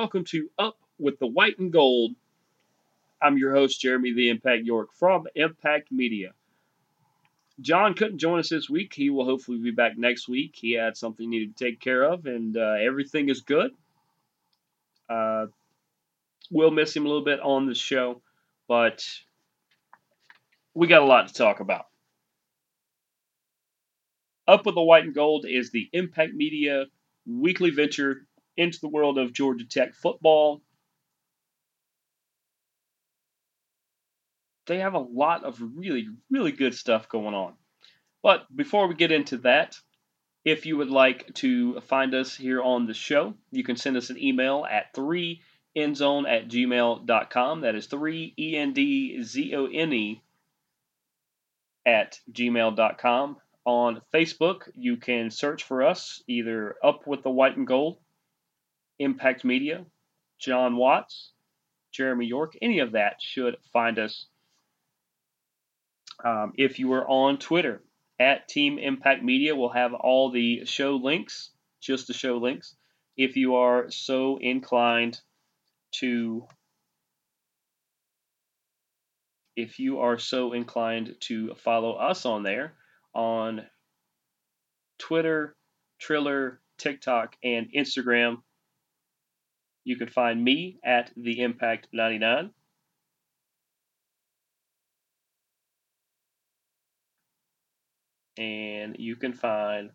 Welcome to Up with the White and Gold. I'm your host, Jeremy the Impact York from Impact Media. Jon couldn't join us this week. He will hopefully be back next week. He had something he needed to take care of, and uh, everything is good. Uh, we'll miss him a little bit on the show, but we got a lot to talk about. Up with the White and Gold is the Impact Media weekly venture into the world of Georgia Tech football. They have a lot of really, really good stuff going on. But before we get into that, if you would like to find us here on the show, you can send us an email at 3endzone at gmail.com. That is 3 E N D Z O N E at gmail.com on Facebook. You can search for us either Up with the White and Gold, Impact Media, Jon Watts, Jeremy York. Any of that should find us. Um, if you are on Twitter at Team Impact Media, we'll have all the show links, just the show links. If you are so inclined to if you are so inclined to follow us on there, on Twitter, Triller, TikTok, and Instagram. You can find me at the Impact 99. And you can find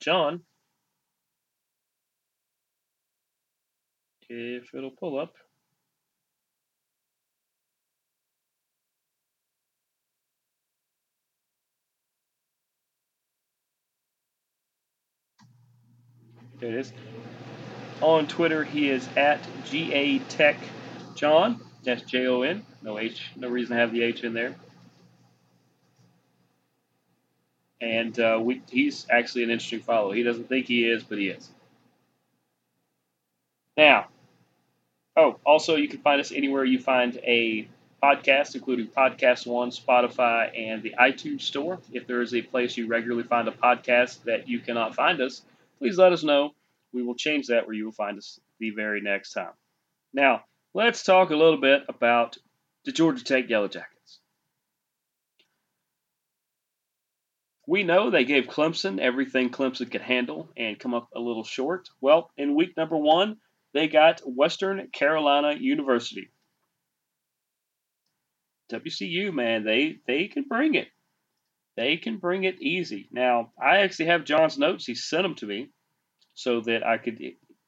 Jon if it'll pull up. There it is. On Twitter, he is at GA Tech Jon. That's J O N. No H. No reason to have the H in there. And uh, we, he's actually an interesting follow. He doesn't think he is, but he is. Now, oh, also you can find us anywhere you find a podcast, including Podcast One, Spotify, and the iTunes Store. If there is a place you regularly find a podcast that you cannot find us, please let us know. We will change that where you will find us the very next time. Now, let's talk a little bit about the Georgia Tech Yellow Jackets. We know they gave Clemson everything Clemson could handle and come up a little short. Well, in week number one, they got Western Carolina University. WCU, man, they, they can bring it they can bring it easy. Now, I actually have Jon's notes. He sent them to me so that I could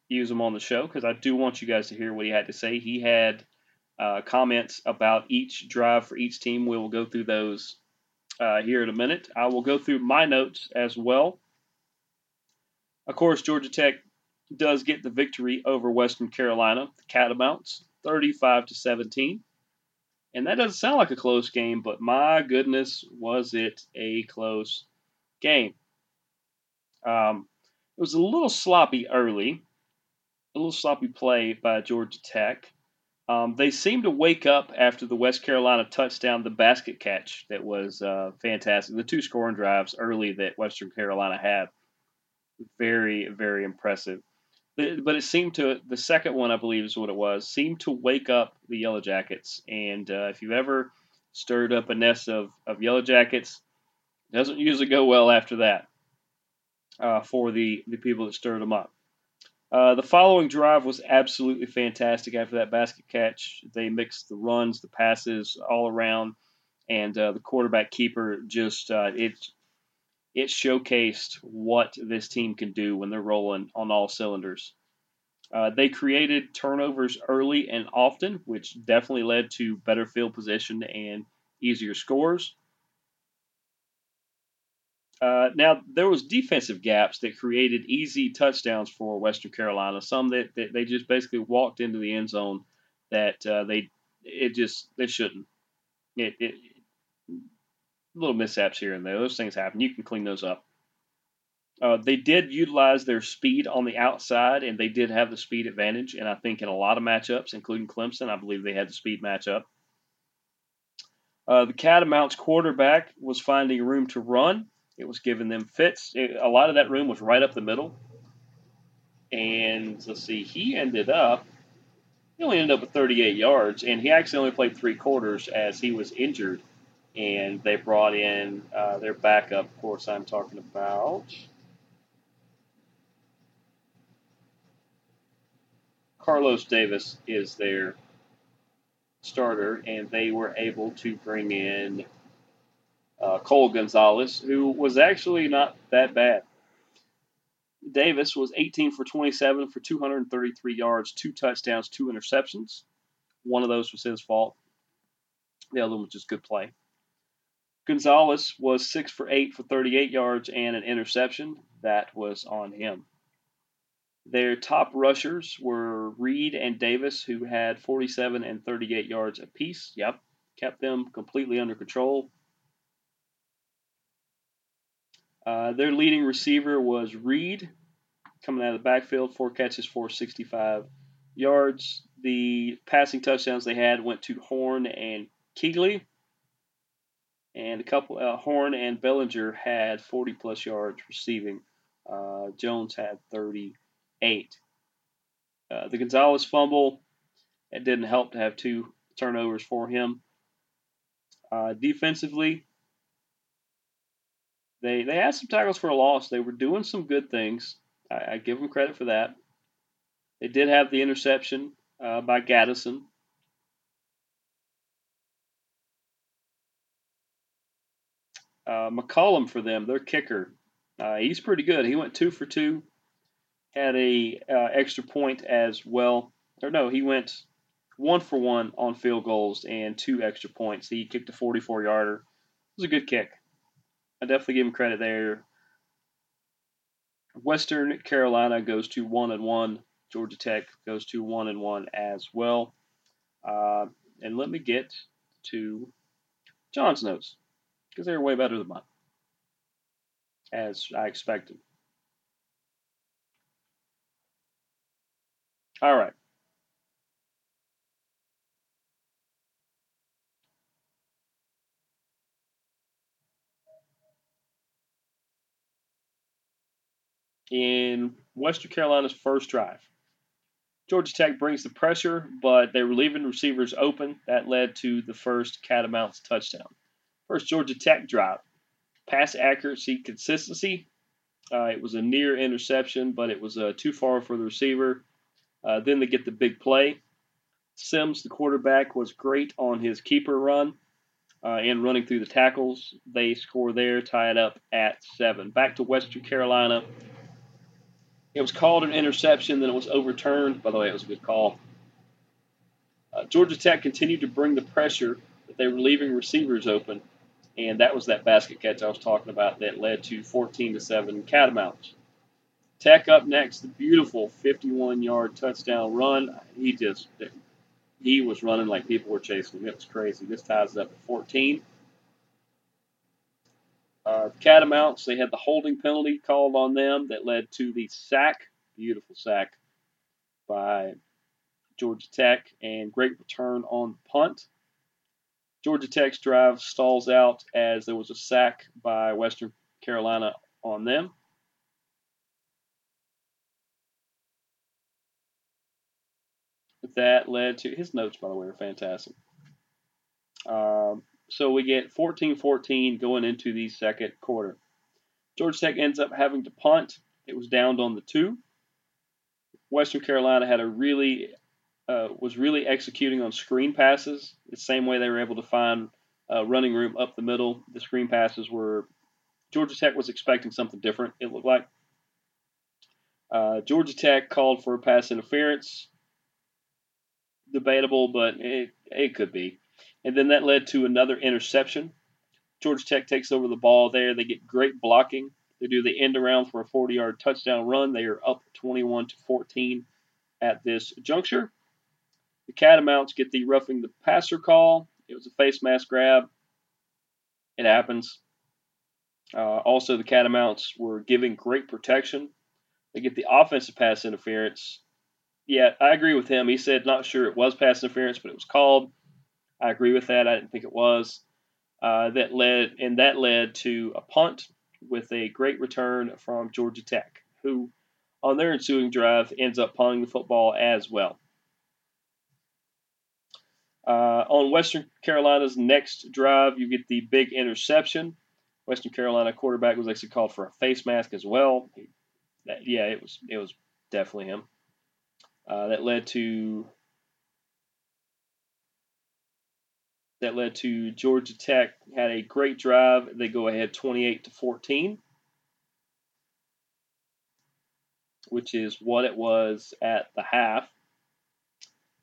use them on the show because I do want you guys to hear what he had to say. He had uh, comments about each drive for each team. We will go through those uh, here in a minute. I will go through my notes as well. Of course, Georgia Tech does get the victory over Western Carolina, the Catamounts, 35 to 17. And that doesn't sound like a close game, but my goodness, was it a close game. Um, it was a little sloppy early, a little sloppy play by Georgia Tech. Um, they seemed to wake up after the West Carolina touchdown, the basket catch that was uh, fantastic. The two scoring drives early that Western Carolina had, very, very impressive but it seemed to the second one, I believe, is what it was, seemed to wake up the Yellow Jackets. And uh, if you've ever stirred up a nest of, of Yellow Jackets, doesn't usually go well after that uh, for the, the people that stirred them up. Uh, the following drive was absolutely fantastic after that basket catch. They mixed the runs, the passes all around, and uh, the quarterback keeper just uh, it it showcased what this team can do when they're rolling on all cylinders. Uh, they created turnovers early and often, which definitely led to better field position and easier scores. Uh, now there was defensive gaps that created easy touchdowns for Western Carolina. Some that, that they just basically walked into the end zone that uh, they it just they shouldn't. It, it little mishaps here and there. Those things happen. You can clean those up. Uh, they did utilize their speed on the outside, and they did have the speed advantage. And I think in a lot of matchups, including Clemson, I believe they had the speed matchup. Uh, the Catamounts quarterback was finding room to run. It was giving them fits. It, a lot of that room was right up the middle. and let's see, he ended up he only ended up with 38 yards, and he actually only played three quarters as he was injured. And they brought in uh, their backup. Of course, I'm talking about Carlos Davis is their starter, and they were able to bring in uh, Cole Gonzalez, who was actually not that bad. Davis was 18 for 27 for 233 yards, two touchdowns, two interceptions. One of those was his fault. The other one was just good play. Gonzalez was 6 for 8 for 38 yards and an interception. That was on him. Their top rushers were Reed and Davis, who had 47 and 38 yards apiece. Yep, kept them completely under control. Uh, their leading receiver was Reed, coming out of the backfield, four catches for 65 yards. The passing touchdowns they had went to Horn and Kuechly. And a couple, uh, Horn and Bellinger had 40 plus yards receiving. Uh, Jones had 38. Uh, the Gonzalez fumble, it didn't help to have two turnovers for him. Uh, defensively, they they had some tackles for a loss. They were doing some good things. I, I give them credit for that. They did have the interception uh, by Gaddison. Uh, McCollum for them, their kicker. Uh, he's pretty good. He went two for two. Had a uh, extra point as well. Or no, he went one for one on field goals and two extra points. He kicked a 44 yarder. It was a good kick. I definitely give him credit there. Western Carolina goes to one and one. Georgia Tech goes to one and one as well. Uh, and let me get to Jon's notes because they're way better than mine, as I expected. All right. In Western Carolina's first drive. Georgia Tech brings the pressure, but they were leaving receivers open. That led to the first Catamounts touchdown. First Georgia Tech drive. Pass accuracy, consistency. Uh, it was a near interception, but it was uh, too far for the receiver. Uh, then they get the big play. Sims, the quarterback, was great on his keeper run uh, and running through the tackles. They score there, tie it up at seven. Back to Western Carolina. It was called an interception, then it was overturned. By the way, it was a good call. Uh, Georgia Tech continued to bring the pressure, but they were leaving receivers open, and that was that basket catch I was talking about that led to 14 to seven Catamounts. Tech up next, the beautiful 51-yard touchdown run. He just he was running like people were chasing him. It was crazy. This ties it up at 14. Uh, Catamounts, they had the holding penalty called on them that led to the sack, beautiful sack by Georgia Tech, and great return on the punt. Georgia Tech's drive stalls out as there was a sack by Western Carolina on them. That led to his notes, by the way, are fantastic. Um, so we get 14-14 going into the second quarter. Georgia Tech ends up having to punt. It was downed on the two. Western Carolina had a really uh, was really executing on screen passes the same way they were able to find uh, running room up the middle. The screen passes were Georgia Tech was expecting something different. It looked like uh, Georgia Tech called for a pass interference. Debatable, but it it could be. And then that led to another interception. Georgia Tech takes over the ball there. They get great blocking. They do the end around for a 40 yard touchdown run. They are up 21 to 14 at this juncture. The Catamounts get the roughing the passer call. It was a face mask grab. It happens. Uh, also, the Catamounts were giving great protection. They get the offensive pass interference. Yeah, I agree with him. He said not sure it was pass interference, but it was called. I agree with that. I didn't think it was. Uh, that led and that led to a punt with a great return from Georgia Tech, who on their ensuing drive ends up punting the football as well. Uh, on Western Carolina's next drive, you get the big interception. Western Carolina quarterback was actually called for a face mask as well. That, yeah, it was it was definitely him. Uh, that led to that led to Georgia Tech had a great drive. They go ahead 28 to 14, which is what it was at the half.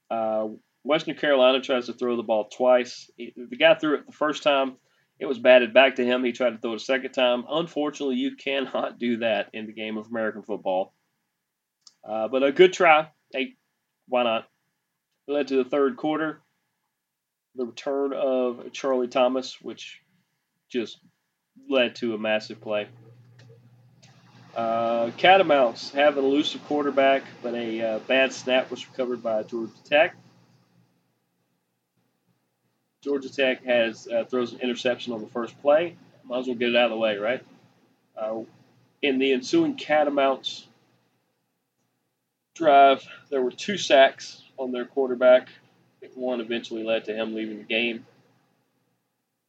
Uh, Western Carolina tries to throw the ball twice. The guy threw it the first time. It was batted back to him. He tried to throw it a second time. Unfortunately, you cannot do that in the game of American football. Uh, but a good try. Hey, why not? It led to the third quarter. The return of Charlie Thomas, which just led to a massive play. Uh, Catamounts have an elusive quarterback, but a uh, bad snap was recovered by Georgia Tech. Georgia Tech has uh, throws an interception on the first play. Might as well get it out of the way, right? Uh, in the ensuing Catamounts drive, there were two sacks on their quarterback. One eventually led to him leaving the game.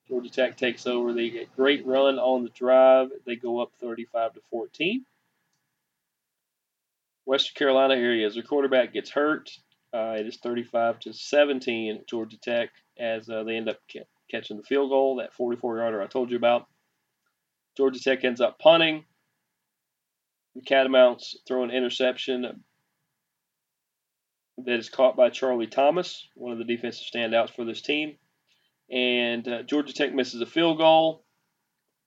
Georgia Tech takes over. They get great run on the drive. They go up 35 to 14. Western Carolina, here he is. Their quarterback gets hurt. Uh, it is 35 to 17 Georgia Tech as uh, they end up ca- catching the field goal, that 44 yarder I told you about. Georgia Tech ends up punting. The Catamounts throw an interception that is caught by Charlie Thomas, one of the defensive standouts for this team. And uh, Georgia Tech misses a field goal.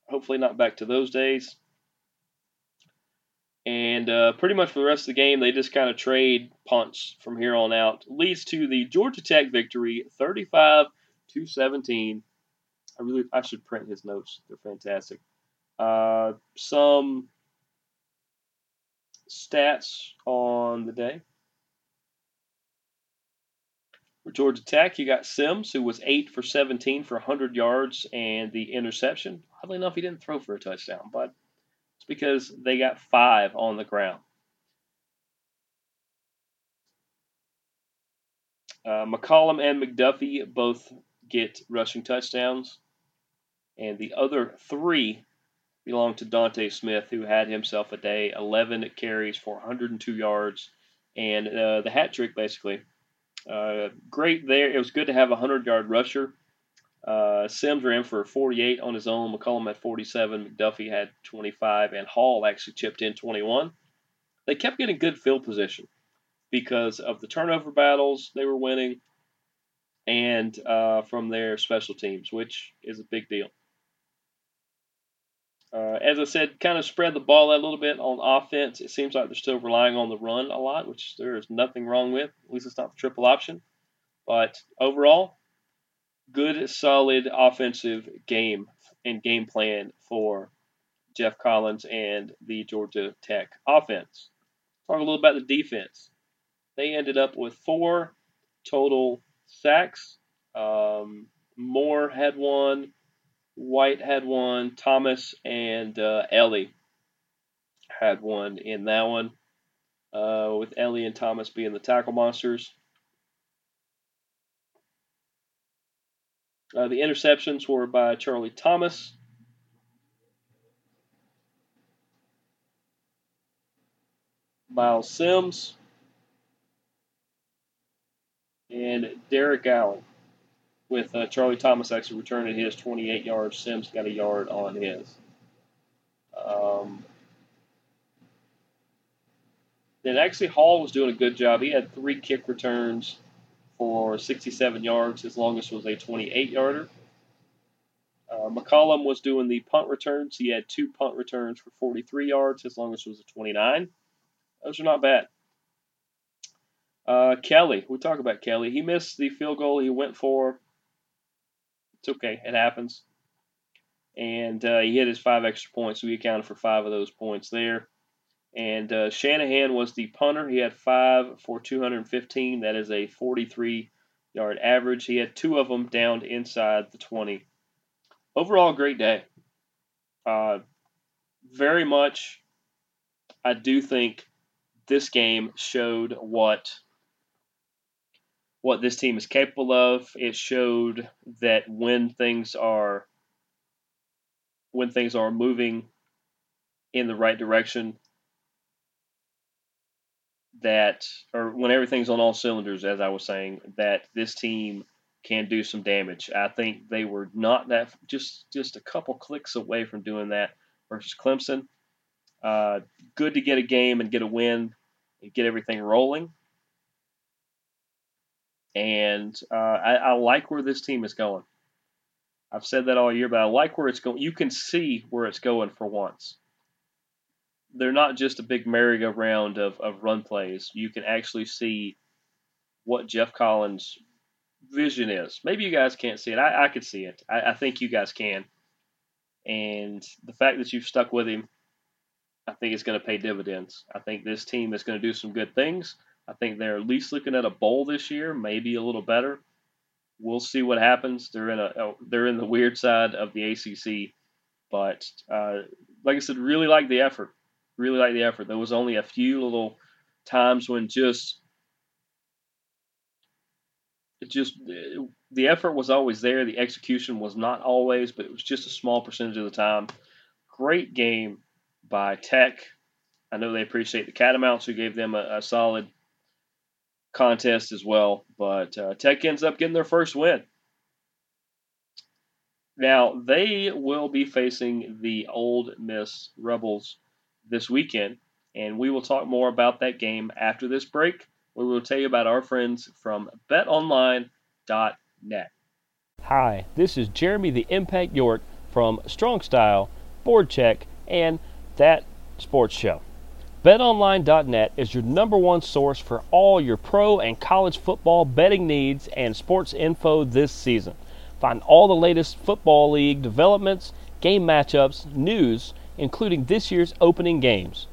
Hopefully, not back to those days. And uh, pretty much for the rest of the game, they just kind of trade punts from here on out. Leads to the Georgia Tech victory, 35 to 17. I really I should print his notes. They're fantastic. Uh, some stats on the day. For Georgia Tech, you got Sims, who was 8 for 17 for 100 yards and the interception. Oddly enough, he didn't throw for a touchdown, but it's because they got five on the ground. Uh, McCollum and McDuffie both get rushing touchdowns, and the other three belong to Dontae Smith, who had himself a day 11 carries for 102 yards and uh, the hat trick, basically. Uh, great there. It was good to have a 100 yard rusher uh, Sims ran for 48 on his own. McCollum had 47. McDuffie had 25, and Hall actually chipped in 21. They kept getting good field position because of the turnover battles they were winning, and uh, from their special teams, which is a big deal. Uh, as I said, kind of spread the ball out a little bit on offense. It seems like they're still relying on the run a lot, which there is nothing wrong with. At least it's not the triple option. But overall, good, solid offensive game and game plan for Geoff Collins and the Georgia Tech offense. Talk a little about the defense. They ended up with four total sacks. Um, Moore had one, White had one, Thomas and uh, Eley had one in that one, uh, with Eley and Thomas being the tackle monsters. Uh, the interceptions were by Charlie Thomas. Miles Sims. And Derrik Allen, with uh, Charlie Thomas actually returning his 28 yards. Sims got a yard on his. Um, then actually, Hall was doing a good job. He had three kick returns for 67 yards. His longest was a 28 yarder. Uh, McCollum was doing the punt returns. He had two punt returns for 43 yards. His longest was a 29. Those are not bad. Uh, Kelley, we talk about Kelley. He missed the field goal he went for. It's okay, it happens. And uh, he hit his five extra points, so accounted for five of those points there. And uh, Shanahan was the punter. He had five for 215. That is a 43 yard average. He had two of them down inside the 20. Overall, great day. Uh, very much, I do think this game showed what what this team is capable of. It showed that when things are when things are moving in the right direction, that or when everything's on all cylinders, as I was saying, that this team can do some damage. I think they were not that just just a couple clicks away from doing that versus Clemson. Uh, good to get a game and get a win and get everything rolling. And uh, I, I like where this team is going. I've said that all year, but I like where it's going. You can see where it's going for once. They're not just a big merry-go-round of, of run plays. You can actually see what Geoff Collins' vision is. Maybe you guys can't see it. I, I could see it. I, I think you guys can. And the fact that you've stuck with him, I think it's going to pay dividends. I think this team is going to do some good things. I think they're at least looking at a bowl this year, maybe a little better. We'll see what happens. They're in a they're in the weird side of the ACC, but uh, like I said, really like the effort. Really like the effort. There was only a few little times when just it just the effort was always there. The execution was not always, but it was just a small percentage of the time. Great game by Tech. I know they appreciate the Catamounts who gave them a, a solid contest as well, but uh, Tech ends up getting their first win. Now they will be facing the Ole Miss Rebels this weekend, and we will talk more about that game after this break we will tell you about our friends from betonline.net. Hi, this is Jeremy the Impact York from Strong Style, Board Check, and That Sports Show. BetOnline.net is your number one source for all your pro and college football betting needs and sports info this season. Find all the latest football league developments, game matchups, news, including this year's opening games.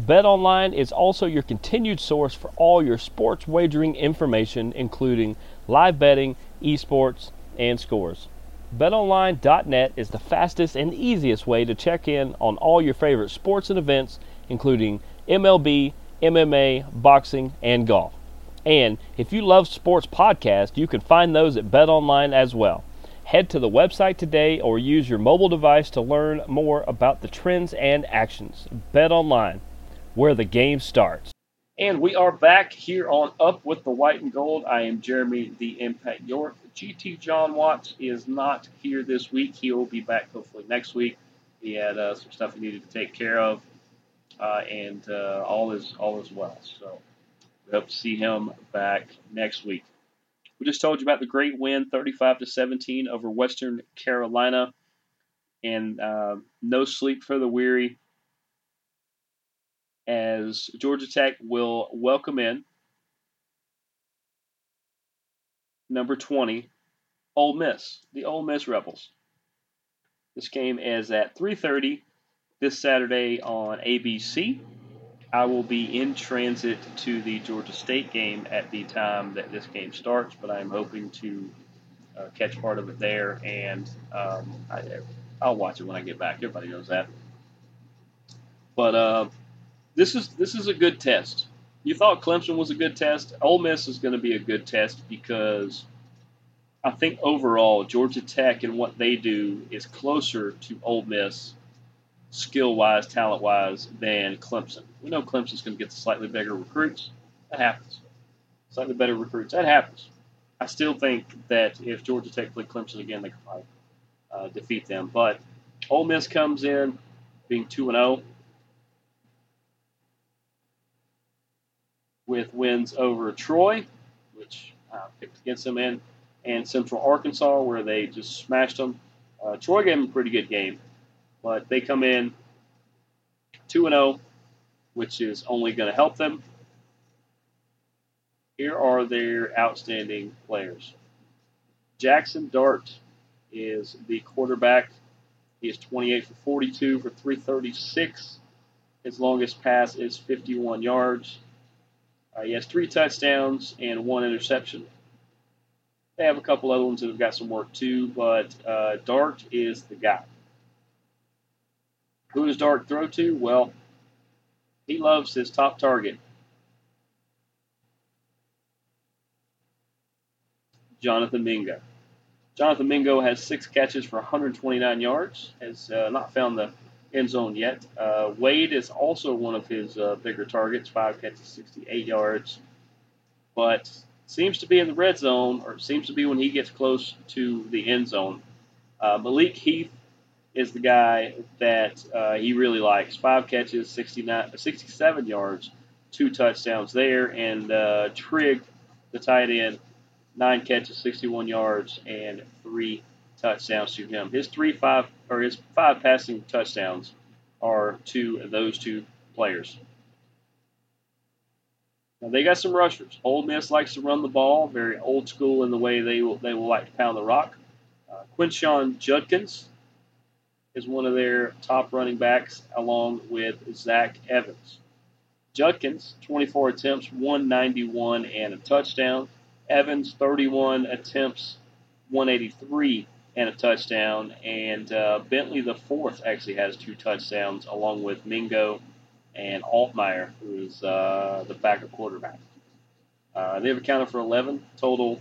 BetOnline is also your continued source for all your sports wagering information, including live betting, esports, and scores. BetOnline.net is the fastest and easiest way to check in on all your favorite sports and events, including MLB, MMA, boxing, and golf. And if you love sports podcasts, you can find those at BetOnline as well. Head to the website today or use your mobile device to learn more about the trends and actions. BetOnline where the game starts. And we are back here on Up with the White and Gold. I am Jeremy the Impact York. GT Jon Watts is not here this week. He will be back hopefully next week. He had uh, some stuff he needed to take care of, uh, and uh, all is all is well. So we hope to see him back next week. We just told you about the great win, 35 to 17 over Western Carolina, and uh, no sleep for the weary as Georgia Tech will welcome in number 20, Ole Miss, the Ole Miss Rebels. This game is at 3:30 this Saturday on ABC. I will be in transit to the Georgia State game at the time that this game starts, but I'm hoping to uh, catch part of it there, and um, I, will watch it when I get back. Everybody knows that. But uh, this is this is a good test. You thought Clemson was a good test. Ole Miss is going to be a good test because I think overall Georgia Tech and what they do is closer to Ole Miss skill wise, talent wise than Clemson. We know Clemson's going to get the slightly bigger recruits. That happens. Slightly better recruits. That happens. I still think that if Georgia Tech played Clemson again, they could probably uh, defeat them. But Ole Miss comes in being two and zero. Oh. with wins over Troy, which I picked against them in, and Central Arkansas, where they just smashed them. Uh, Troy gave them a pretty good game, but they come in 2 0, which is only going to help them. Here are their outstanding players. Jackson Dart is the quarterback. He is 28 for 42 for 336. His longest pass is 51 yards. Uh, he has three touchdowns and one interception. They have a couple other ones that have got some work too, but uh, Dart is the guy. Who does Dart throw to? Well, he loves his top target. Jonathan Mingo. Jonathan Mingo has six catches for 129 yards. Has uh, not found the end zone yet. Uh, Wade is also one of his uh, bigger targets, five catches, 68 yards, but seems to be in the red zone, or seems to be when he gets close to the end zone. Uh, Malik Heath is the guy that uh, he really likes. Five catches, 69, 67 yards, two touchdowns there, and uh, Trigg, the tight end, nine catches, 61 yards, and three touchdowns to him. His three five or his five passing touchdowns are to those two players. Now they got some rushers. Ole Miss likes to run the ball, very old school in the way they will they will like to pound the rock. Uh, Quinshon Judkins is one of their top running backs, along with Zach Evans. Judkins, 24 attempts, 191 and a touchdown. Evans, 31 attempts, 183 and a touchdown. And uh, Bentley the fourth actually has two touchdowns, along with Mingo and Altmyer, who is uh, the backup quarterback. Uh, they've accounted for 11 total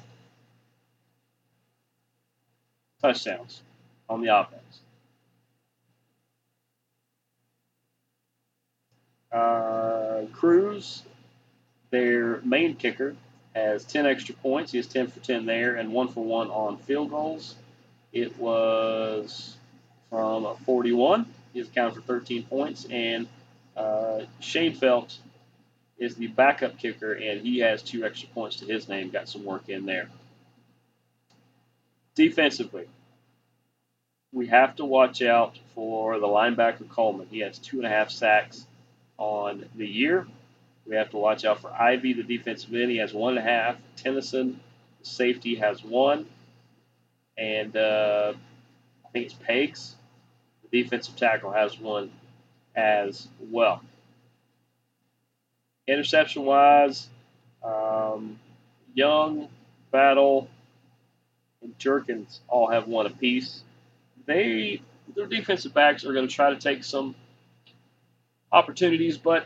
touchdowns on the offense. Uh, Cruz, their main kicker, has 10 extra points. He has 10 for 10 there and 1 for 1 on field goals. It was from a 41. He's accounted for 13 points. And uh, Shane Felt is the backup kicker, and he has two extra points to his name. Got some work in there. Defensively, we have to watch out for the linebacker Coleman. He has two and a half sacks on the year. We have to watch out for Ivey, the defensive end. He has one and a half. Tennison, safety, has one. And uh, I think it's Pegues, the defensive tackle, has one as well. Interception wise, um, Young, Battle, and Jerkins all have one apiece. They their defensive backs are going to try to take some opportunities, but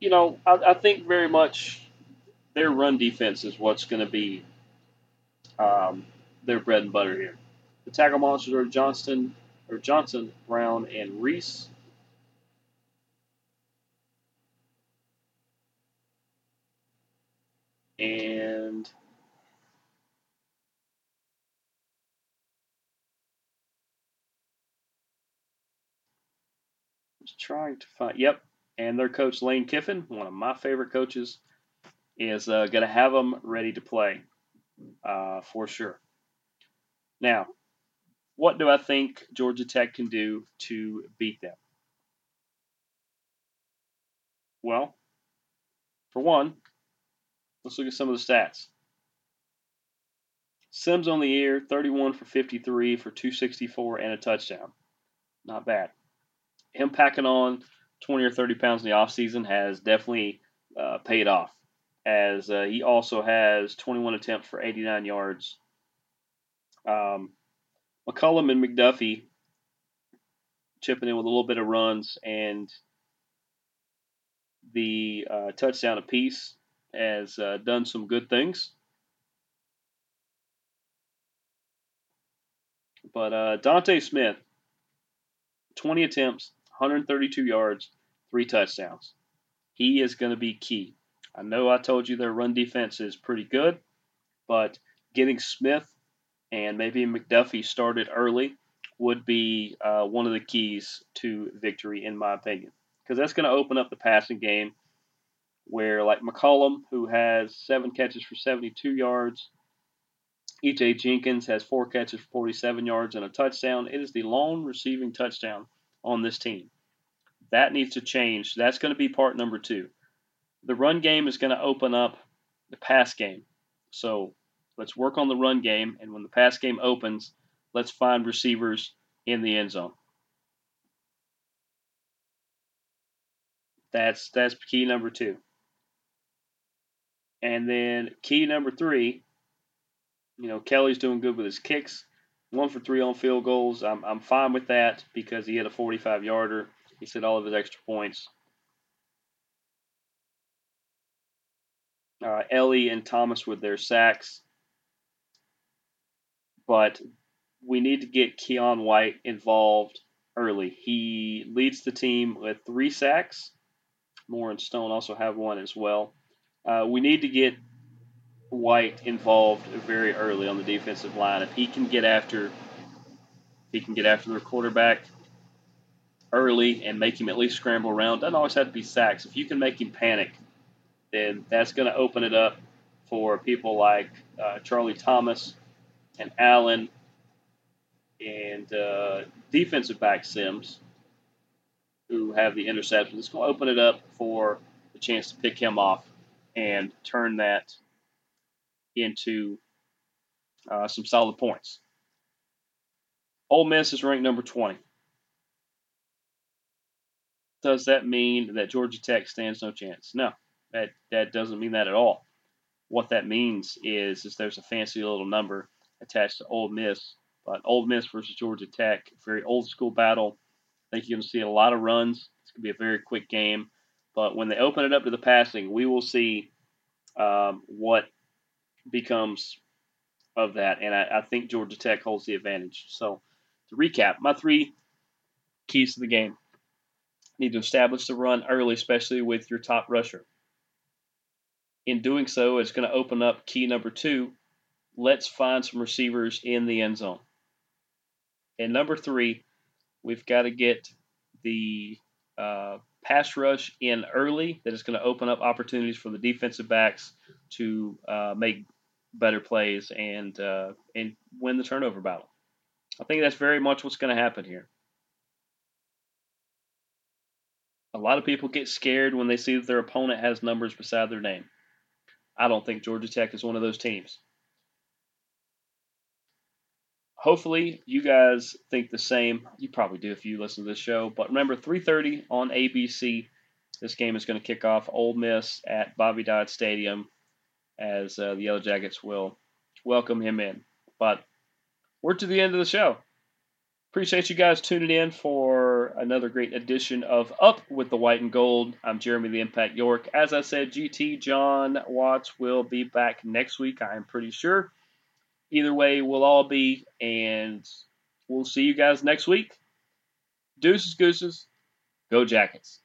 you know, I, I think very much their run defense is what's going to be um, their bread and butter here. The tackle monsters are Johnston or Johnson, Brown, and Reese. And trying to find. Yep, and their coach Lane Kiffin, one of my favorite coaches, is uh, going to have them ready to play uh, for sure. Now, what do I think Georgia Tech can do to beat them? Well, for one, let's look at some of the stats. Sims on the year, 31 for 53 for 264 and a touchdown. Not bad. Him packing on 20 or 30 pounds in the offseason has definitely uh, paid off, as uh, he also has 21 attempts for 89 yards. Um, McCollum and McDuffie chipping in with a little bit of runs and the uh, touchdown apiece has uh, done some good things. But uh, Dontae Smith, 20 attempts, 132 yards, three touchdowns. He is going to be key. I know I told you their run defense is pretty good, but getting Smith and maybe McDuffie started early would be uh, one of the keys to victory, in my opinion, because that's going to open up the passing game. Where, like McCollum, who has seven catches for 72 yards, E.J. Jenkins has four catches for 47 yards and a touchdown. It is the lone receiving touchdown on this team. That needs to change. That's going to be part number two. The run game is going to open up the pass game. So let's work on the run game, and when the pass game opens, let's find receivers in the end zone. That's that's key number two. And then key number three, you know, Kelley's doing good with his kicks one for three on field goals. I'm, I'm fine with that because he had a 45 yarder. He said all of his extra points. Uh, Eley and Thomas with their sacks. But we need to get Keion White involved early. He leads the team with three sacks. Moore and Stone also have one as well. Uh, we need to get White involved very early on the defensive line. If he can get after, he can get after their quarterback early and make him at least scramble around. Doesn't always have to be sacks. If you can make him panic, then that's going to open it up for people like uh, Charlie Thomas and Allen and uh, defensive back Sims, who have the interception. It's going to open it up for the chance to pick him off and turn that into uh, some solid points. Ole Miss is ranked number 20. Does that mean that Georgia Tech stands no chance? No, that, that doesn't mean that at all. What that means is, is there's a fancy little number attached to Ole Miss, but Ole Miss versus Georgia Tech, very old school battle. I think you're going to see a lot of runs. It's going to be a very quick game. But when they open it up to the passing, we will see um, what becomes of that. And I, I think Georgia Tech holds the advantage. So to recap, my three keys to the game need to establish the run early, especially with your top rusher. In doing so, it's going to open up key number two. Let's find some receivers in the end zone. And number three, we've got to get the uh, pass rush in early that is going to open up opportunities for the defensive backs to uh, make better plays and uh, and win the turnover battle. I think that's very much what's going to happen here. A lot of people get scared when they see that their opponent has numbers beside their name. I don't think Georgia Tech is one of those teams. Hopefully, you guys think the same. You probably do if you listen to this show. But remember, 3:30 on ABC. This game is going to kick off Ole Miss at Bobby Dodd Stadium, as uh, the Yellow Jackets will welcome him in. But we're to the end of the show. Appreciate you guys tuning in for another great edition of Up with the White and Gold. I'm Jeremy the Impact York. As I said, GT Jon Watts will be back next week, I am pretty sure. Either way, we'll all be, and we'll see you guys next week. Deuces, gooses, go Jackets.